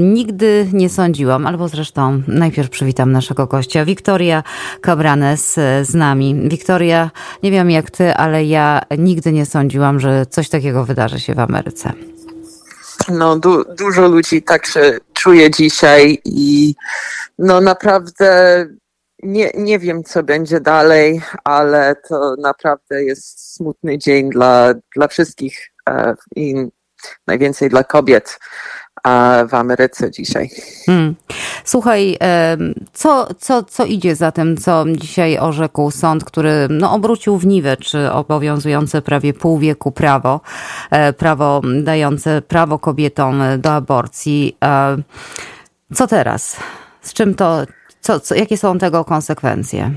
Nigdy nie sądziłam, albo zresztą najpierw przywitam naszego gościa, Wiktoria Cabranes z nami. Wiktoria, nie wiem jak ty, ale ja nigdy nie sądziłam, że coś takiego wydarzy się w Ameryce. No, du dużo ludzi tak się czuje dzisiaj i no naprawdę nie, nie wiem, co będzie dalej, ale to naprawdę jest smutny dzień dla, dla wszystkich e, i najwięcej dla kobiet w Ameryce dzisiaj. Hmm. Słuchaj, co, co, co idzie za tym, co dzisiaj orzekł sąd, który no, obrócił w niwecz obowiązujące prawie pół wieku prawo, e, prawo dające prawo kobietom do aborcji. E, co teraz? Z czym to, co, co, jakie są tego konsekwencje?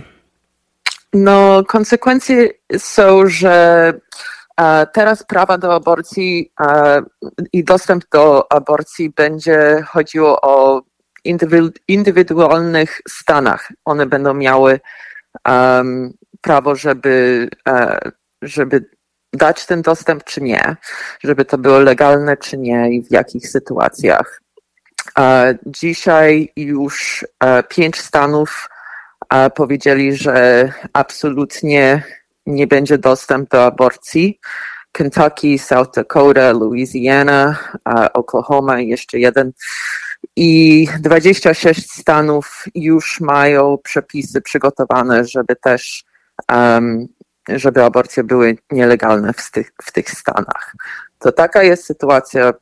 No, konsekwencje są, że Teraz prawa do aborcji i dostęp do aborcji będzie chodziło o indywidualnych stanach. One będą miały prawo, żeby, e, żeby dać ten dostęp, czy nie, żeby to było legalne, czy nie i w jakich sytuacjach. Dzisiaj już e, pięć stanów powiedzieli, że absolutnie nie będzie dostęp do aborcji. Kentucky, South Dakota, Louisiana, Oklahoma i jeszcze jeden. I 26 stanów już mają przepisy przygotowane, żeby też, um, żeby aborcje były nielegalne w tych, w tych stanach. To taka jest sytuacja.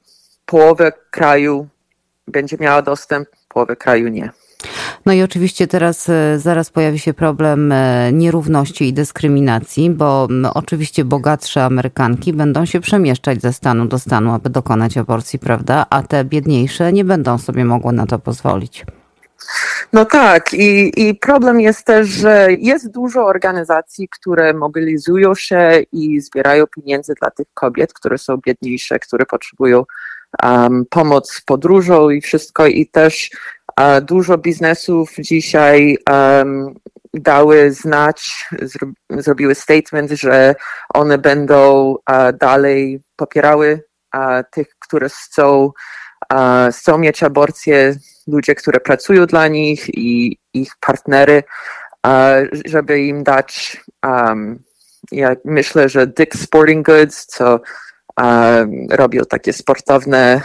Połowę kraju będzie miała dostęp, połowę kraju nie. No i oczywiście teraz e, zaraz pojawi się problem e, nierówności i dyskryminacji, bo oczywiście bogatsze Amerykanki będą się przemieszczać ze stanu do stanu, aby dokonać aborcji, prawda? A te biedniejsze nie będą sobie mogły na to pozwolić. No tak, i, i problem jest też, że jest dużo organizacji, które mobilizują się i zbierają pieniądze dla tych kobiet, które są biedniejsze, które potrzebują um, pomoc podróżą i wszystko, i też Dużo biznesów dzisiaj um, dały znać, zro, zrobiły statement, że one będą uh, dalej popierały uh, tych, które chcą, chcą mieć aborcję, ludzie, które pracują dla nich i ich partnery, żeby im dać, ja myślę, że Dick Sporting Goods, co robią takie sportowne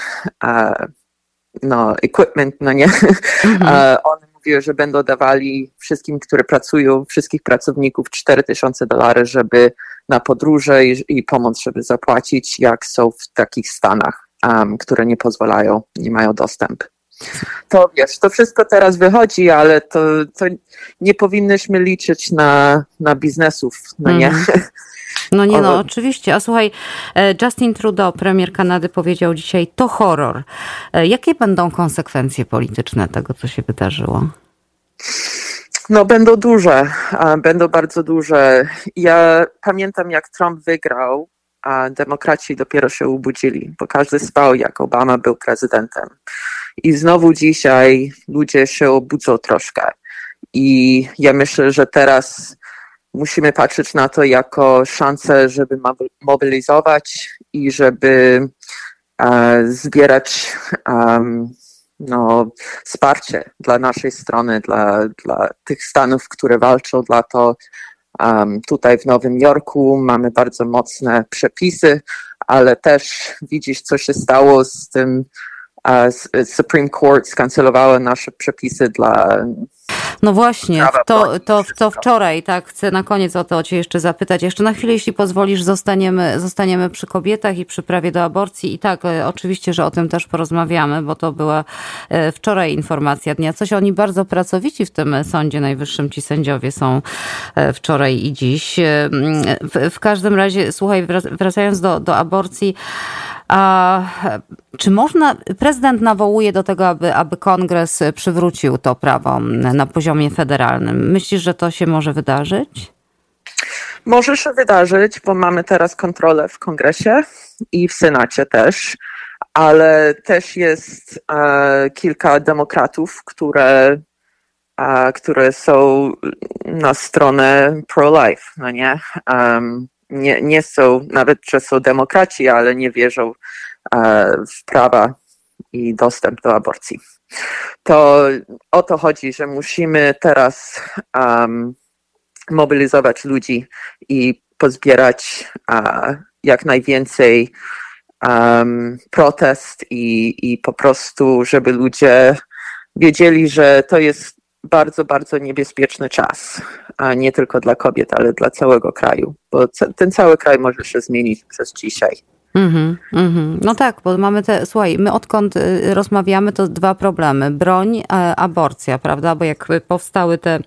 no, equipment, no nie. Mhm. One mówiły, że będą dawali wszystkim, które pracują, wszystkich pracowników 4000 dolarów, żeby na podróże i, i, pomoc, żeby zapłacić, jak są w takich stanach, um, które nie pozwalają, nie mają dostęp. To wiesz, to wszystko teraz wychodzi, ale to, to nie powinnyśmy liczyć na, na biznesów, no nie? Mm. No nie, no oczywiście. A słuchaj, e, Justin Trudeau, premier Kanady, powiedział dzisiaj, to horror. E, jakie będą konsekwencje polityczne tego, co się wydarzyło? No, będą duże, będą bardzo duże. Ja pamiętam, jak Trump wygrał, a demokraci dopiero się obudzili, bo każdy spał, jak Obama był prezydentem. I znowu dzisiaj ludzie się obudzą troszkę. I ja myślę, że teraz musimy patrzeć na to jako szansę, żeby mobilizować i żeby e, zbierać no, wsparcie dla naszej strony, dla, dla tych stanów, które walczą dla to. Um, tutaj w Nowym Jorku mamy bardzo mocne przepisy, ale też widzisz, co się stało z tym. Uh, Supreme Court skancelowało nasze przepisy dla no właśnie, to, to, to wczoraj, tak, chcę na koniec o to Cię jeszcze zapytać. Jeszcze na chwilę, jeśli pozwolisz, zostaniemy, zostaniemy przy kobietach i przy prawie do aborcji. I tak, e, oczywiście, że o tym też porozmawiamy, bo to była e, wczoraj informacja dnia. Coś oni bardzo pracowici w tym Sądzie Najwyższym, ci sędziowie są e, wczoraj i dziś. W, w każdym razie, słuchaj, wracając do, do aborcji, a czy można, prezydent nawołuje do tego, aby, aby kongres przywrócił to prawo na poziomie federalnym. Myślisz, że to się może wydarzyć? Może się wydarzyć, bo mamy teraz kontrolę w kongresie i w senacie też, ale też jest e, kilka demokratów, które, e, które są na stronę pro-life, no nie? Um, nie? Nie są, nawet że są demokraci, ale nie wierzą e, w prawa i dostęp do aborcji. To o to chodzi, że musimy teraz um, mobilizować ludzi i pozbierać uh, jak najwięcej um, protest i, i po prostu, żeby ludzie wiedzieli, że to jest bardzo, bardzo niebezpieczny czas, a nie tylko dla kobiet, ale dla całego kraju, bo ten cały kraj może się zmienić przez dzisiaj. Mm-hmm, mm-hmm. No tak, bo mamy te, słuchaj, my odkąd y, rozmawiamy, to dwa problemy. Broń, aborcja, prawda? Bo jak powstały te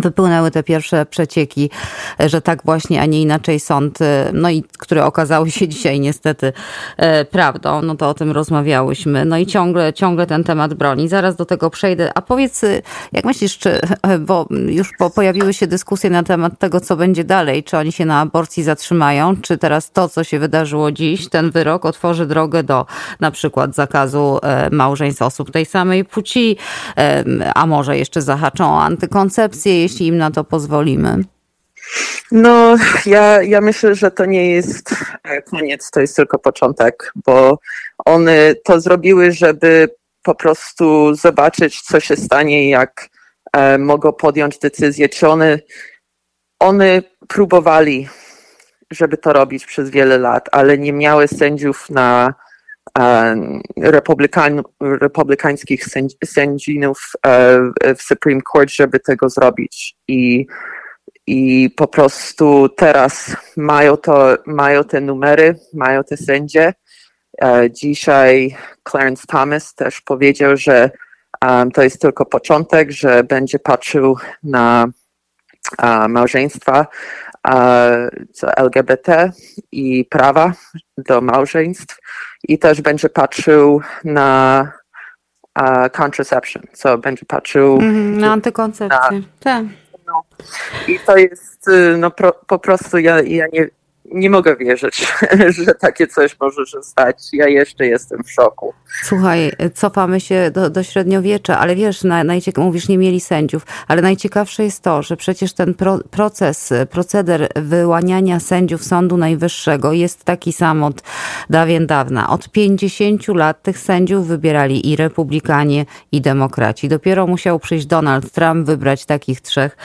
wypłynęły te pierwsze przecieki, że tak właśnie, a nie inaczej sąd, e, no i które okazały się dzisiaj niestety e, prawdą, no to o tym rozmawiałyśmy. No i ciągle, ciągle ten temat broni. Zaraz do tego przejdę. A powiedz, e, jak myślisz, czy, bo już po, pojawiły się dyskusje na temat tego, co będzie dalej, czy oni się na aborcji zatrzymają, czy teraz to, co się wydarzyło dziś, ten wyrok otworzy drogę do na przykład zakazu małżeństw osób tej samej płci, a może jeszcze zahaczą o antykoncepcję, jeśli im na to pozwolimy? No, ja, ja myślę, że to nie jest koniec, to jest tylko początek, bo one to zrobiły, żeby po prostu zobaczyć, co się stanie, jak e, mogą podjąć decyzję, czy one, one próbowali, żeby to robić przez wiele lat, ale nie miały sędziów na republikan, republikańskich sędziów e, w Supreme Court, żeby tego zrobić. I, i po prostu teraz mają, to, mają te numery, mają te sędzie. E, dzisiaj Clarence Thomas też powiedział, że um, to jest tylko początek, że będzie patrzył na małżeństwa LGBT i prawa do małżeństw i też będzie patrzył na uh, contraception, co będzie patrzył mm, na antykoncepcję. Na, tak. No. I to jest y, no, pro, po prostu ja, ja nie, nie mogę wierzyć, że takie coś może się stać. Ja jeszcze jestem w szoku. Słuchaj, cofamy się do, do średniowiecza, ale wiesz, na, najcieka- mówisz, nie mieli sędziów, ale najciekawsze jest to, że przecież ten pro, proces, proceder wyłaniania sędziów Sądu Najwyższego jest taki sam od dawien dawna. Od 50 lat tych sędziów wybierali i republikanie, i demokraci. Dopiero musiał przyjść Donald Trump, wybrać takich trzech,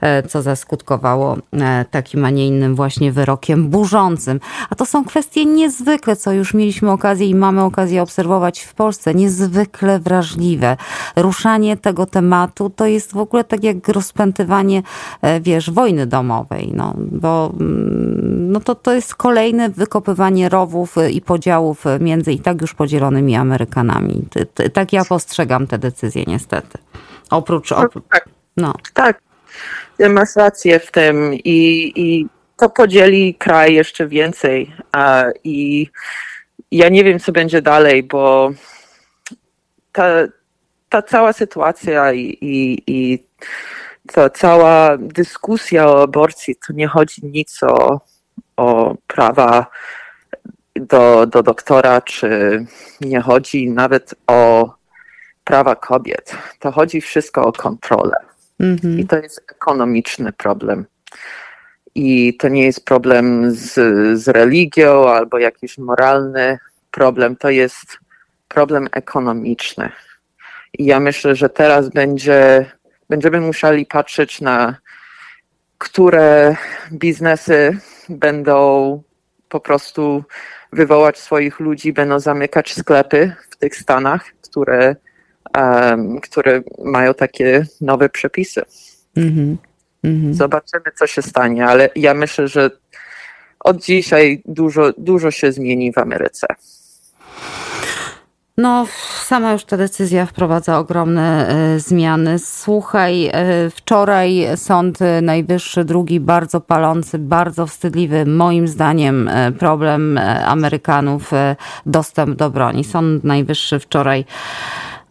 e, co zaskutkowało e, takim, a nie innym właśnie wyrokiem burzącym. A to są kwestie niezwykle, co już mieliśmy okazję i mamy okazję obserwować w Polsce, niezwykle wrażliwe. Ruszanie tego tematu to jest w ogóle tak jak rozpętywanie, e, wiesz, wojny domowej, no, bo mm, no to, to jest kolejne wykopywanie rowów e, i podziałów między i tak już podzielonymi Amerykanami. Tak ja postrzegam te decyzje niestety. Oprócz, oprócz tak. no. Tak, masz rację w tym i, i to podzieli kraj jeszcze więcej. I ja nie wiem, co będzie dalej, bo ta, ta cała sytuacja i, i, i ta cała dyskusja o aborcji, to nie chodzi nic o, o prawa do, do doktora, czy nie chodzi nawet o prawa kobiet. To chodzi wszystko o kontrolę. Mm -hmm. I to jest ekonomiczny problem i to nie jest problem z, z religią albo jakiś moralny problem, to jest problem ekonomiczny. I ja myślę, że teraz będzie, będziemy musieli patrzeć na które biznesy będą po prostu wywołać swoich ludzi, będą zamykać sklepy w tych stanach, które, um, które mają takie nowe przepisy. -hmm. Mhm. Zobaczymy, co się stanie, ale ja myślę, że od dzisiaj dużo, dużo się zmieni w Ameryce. No, sama już ta decyzja wprowadza ogromne e, zmiany. Słuchaj, e, wczoraj Sąd Najwyższy, drugi bardzo palący, bardzo wstydliwy, moim zdaniem, e, problem Amerykanów, dostęp do broni. Sąd Najwyższy wczoraj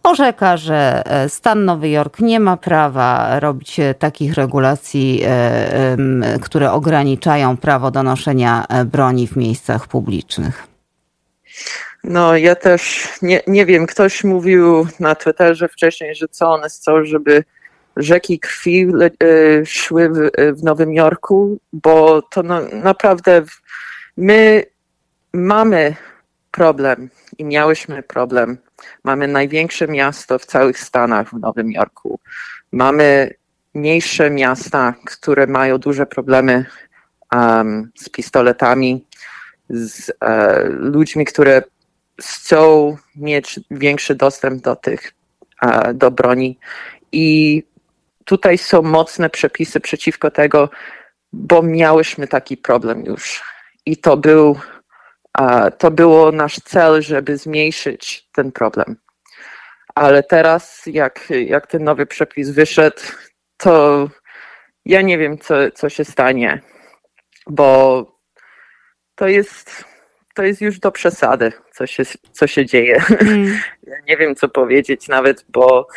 orzeka, że e, stan Nowy Jork nie ma prawa robić e, takich regulacji, e, które ograniczają prawo do noszenia broni w miejscach publicznych. No, ja też nie, nie wiem, ktoś mówił na Twitterze wcześniej, że co one chcą, żeby rzeki krwi szły w, w Nowym Jorku, bo to no, naprawdę my mamy problem i miałyśmy problem Mamy największe miasto w całych Stanach, w Nowym Jorku. Mamy mniejsze miasta, które mają duże problemy um, z pistoletami, z e, ludźmi, które chcą mieć większy dostęp do tych, e, do broni. I tutaj są mocne przepisy przeciwko tego, bo miałyśmy taki problem już. I to był, to było nasz cel, żeby zmniejszyć ten problem. Ale teraz, jak, jak ten nowy przepis wyszedł, to ja nie wiem, co, co się stanie, bo to jest, to jest już do przesady, co się, co się dzieje. Mm. Ja nie wiem, co powiedzieć nawet, bo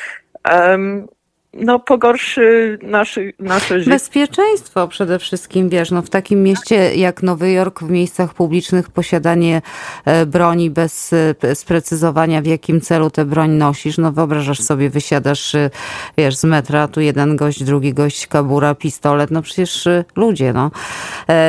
um, no, pogorszy nasze, nasze życie. Bezpieczeństwo przede wszystkim, wiesz, no w takim mieście jak Nowy Jork, w miejscach publicznych posiadanie e, broni bez e, sprecyzowania w jakim celu tę broń nosisz, no wyobrażasz sobie, wysiadasz, e, wiesz, z metra, tu jeden gość, drugi gość, kabura, pistolet, no przecież ludzie, no.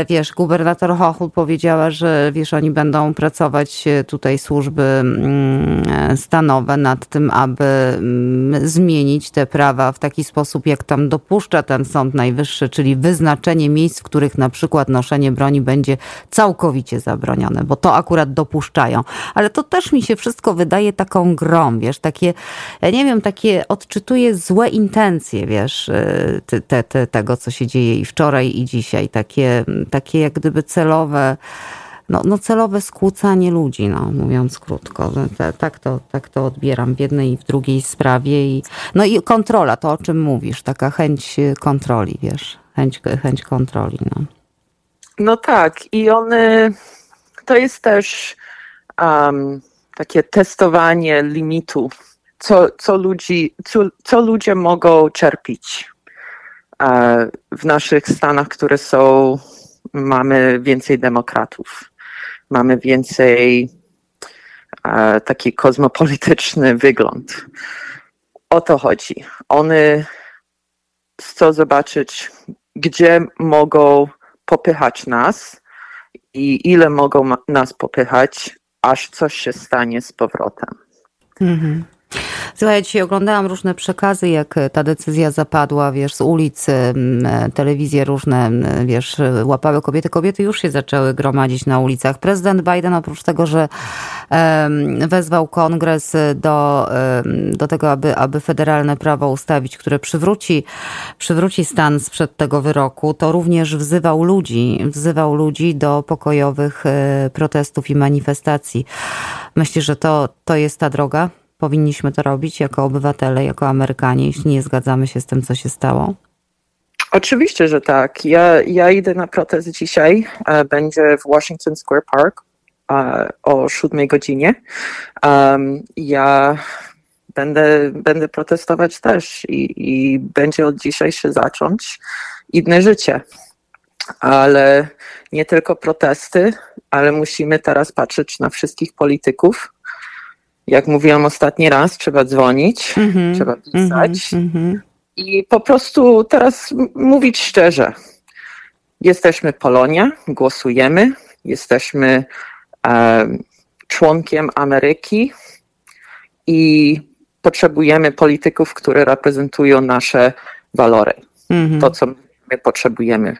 Wiesz, gubernator Hochul powiedziała, że wiesz, oni będą pracować tutaj służby mm, stanowe nad tym, aby mm, zmienić te prawa w taki sposób, jak tam dopuszcza ten Sąd Najwyższy, czyli wyznaczenie miejsc, w których na przykład noszenie broni będzie całkowicie zabronione, bo to akurat dopuszczają. Ale to też mi się wszystko wydaje taką grą, wiesz, takie, nie wiem, takie odczytuje złe intencje, wiesz, y, te, te, tego, co się dzieje i wczoraj, i dzisiaj, takie, takie jak gdyby celowe, no, no celowe skłócanie ludzi, no, mówiąc krótko. tak, to, tak to odbieram w jednej i w drugiej sprawie. I, no i kontrola, to o czym mówisz, taka chęć kontroli, wiesz, chęć, chęć kontroli. No. no tak, i one, to jest też um, takie testowanie limitu, co, co, ludzi, co, co ludzie mogą czerpić e, w naszych stanach, które są, mamy więcej demokratów mamy więcej e, taki kozmopolityczny wygląd. O to chodzi. One chcą zobaczyć, gdzie mogą popychać nas i ile mogą nas popychać, aż coś się stanie z powrotem. Mhm. Słuchaj, dzisiaj oglądałam różne przekazy, jak ta decyzja zapadła, wiesz, z ulicy, telewizje różne, wiesz, łapały kobiety. Kobiety już się zaczęły gromadzić na ulicach. Prezydent Biden oprócz tego, że wezwał kongres do, do tego, aby, aby federalne prawo ustawić, które przywróci, przywróci stan sprzed tego wyroku, to również wzywał ludzi, wzywał ludzi do pokojowych e, protestów i manifestacji. Myślisz, że to, to jest ta droga? Powinniśmy to robić jako obywatele, jako Amerykanie, jeśli nie zgadzamy się z tym, co się stało? Oczywiście, że tak. Ja, ja idę na protest dzisiaj. E, będzie w Washington Square Park e, o 7 godzinie. Ja będę, będę protestować też i, i będzie od dzisiaj się zacząć inne życie. Ale nie tylko protesty, ale musimy teraz patrzeć na wszystkich polityków, jak mówiłam ostatni raz, trzeba dzwonić, mm -hmm, trzeba pisać mm -hmm. i po prostu teraz mówić szczerze. Jesteśmy Polonia, głosujemy, jesteśmy e, członkiem Ameryki i potrzebujemy polityków, które reprezentują nasze walory. Mm -hmm. To, co my potrzebujemy.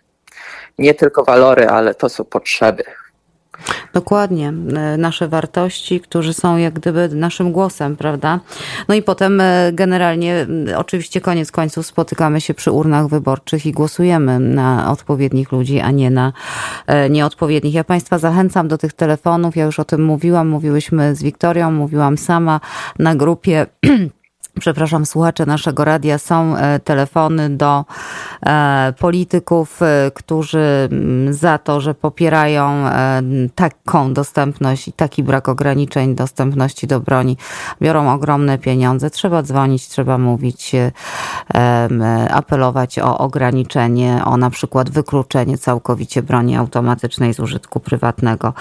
Nie tylko walory, ale to są potrzeby. Dokładnie. E, nasze wartości, którzy są jak gdyby naszym głosem, prawda? No i potem e, generalnie, oczywiście koniec końców spotykamy się przy urnach wyborczych i głosujemy na odpowiednich ludzi, a nie na e, nieodpowiednich. Ja Państwa zachęcam do tych telefonów. Ja już o tym mówiłam, mówiłyśmy z Wiktorią, mówiłam sama na grupie przepraszam, słuchacze naszego radia, są e, telefony do e, polityków, e, którzy mm, za to, że popierają taką dostępność i taki brak ograniczeń dostępności do broni, biorą ogromne pieniądze. Trzeba dzwonić, trzeba mówić, apelować o ograniczenie, o na przykład wykluczenie całkowicie broni automatycznej z użytku prywatnego.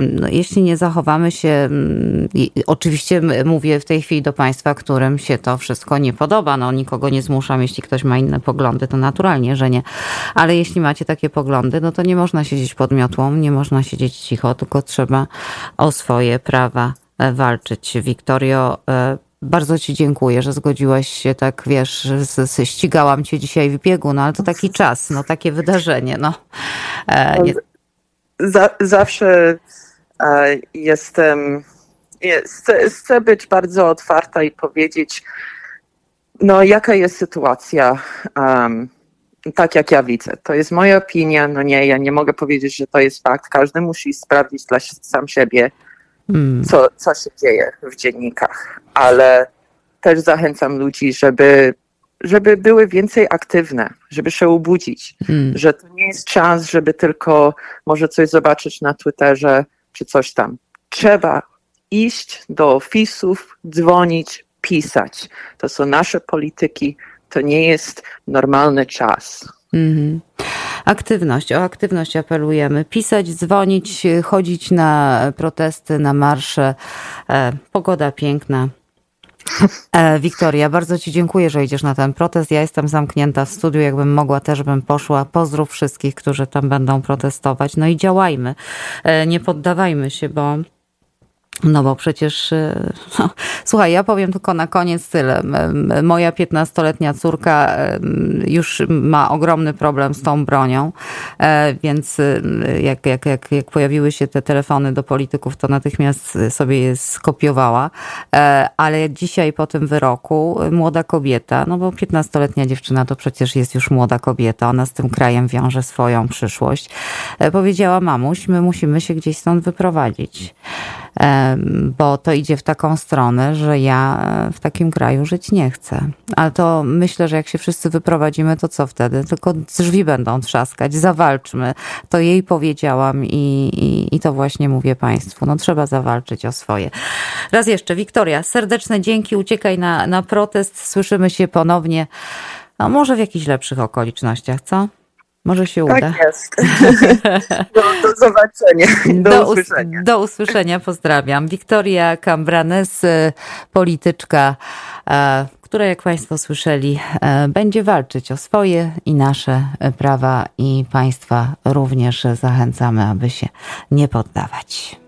No, jeśli nie zachowamy się, mm, oczywiście mówię w tej chwili do Państwa, którym którym się to wszystko nie podoba. No nikogo nie zmuszam, jeśli ktoś ma inne poglądy, to naturalnie, że nie. Ale jeśli macie takie poglądy, no to nie można siedzieć pod miotłą, nie można siedzieć cicho, tylko trzeba o swoje prawa walczyć. Wiktorio, bardzo Ci dziękuję, że zgodziłaś się tak, wiesz, ścigałam Cię dzisiaj w biegu, no ale to taki czas, no takie wydarzenie, no. Nie... zawsze jestem, chcę, chcę być bardzo otwarta i powiedzieć, no jaka jest sytuacja, um, tak jak ja widzę. To jest moja opinia, no nie, ja nie mogę powiedzieć, że to jest fakt. Każdy musi sprawdzić dla sam siebie, hmm. co, co się dzieje w dziennikach, ale też zachęcam ludzi, żeby, żeby były więcej aktywne, żeby się obudzić, hmm. że to nie jest czas, żeby tylko może coś zobaczyć na Twitterze czy coś tam. Trzeba iść do ofisów, dzwonić, pisać. To są nasze polityki, to nie jest normalny czas. Mm-hmm. Aktywność, o aktywność apelujemy. Pisać, dzwonić, chodzić na protesty, na marsze. E, pogoda piękna. E, Wiktoria, bardzo Ci dziękuję, że idziesz na ten protest. Ja jestem zamknięta w studiu. Jakbym mogła, też bym poszła. Pozdrów wszystkich, którzy tam będą protestować. No i działajmy. E, nie poddawajmy się, bo no bo przecież, e, no, słuchaj, ja powiem tylko na koniec tyle. Moja 15-letnia córka już ma ogromny problem z tą bronią, e, więc e, jak, jak, jak, jak pojawiły się te telefony do polityków, to natychmiast sobie je skopiowała. Ale dzisiaj po tym wyroku młoda kobieta, no bo 15-letnia dziewczyna to przecież jest już młoda kobieta, ona z tym krajem wiąże swoją przyszłość, powiedziała mamuś, my musimy się gdzieś stąd wyprowadzić bo to idzie w taką stronę, że ja w takim kraju żyć nie chcę. Ale to myślę, że jak się wszyscy wyprowadzimy, to co wtedy? Tylko drzwi będą trzaskać, zawalczmy. To jej powiedziałam i, i, i to właśnie mówię Państwu. No trzeba zawalczyć o swoje. Raz jeszcze, Wiktoria, serdeczne dzięki, uciekaj na, na protest, słyszymy się ponownie. A może w jakichś lepszych okolicznościach, co? Może się tak uda. Tak jest. Do, do zobaczenia. Do, do, usłyszenia. Do usłyszenia. Pozdrawiam. Wiktoria Cambranes, polityczka, e, która, jak Państwo słyszeli, e, będzie walczyć o swoje i nasze prawa, i Państwa również zachęcamy, aby się nie poddawać.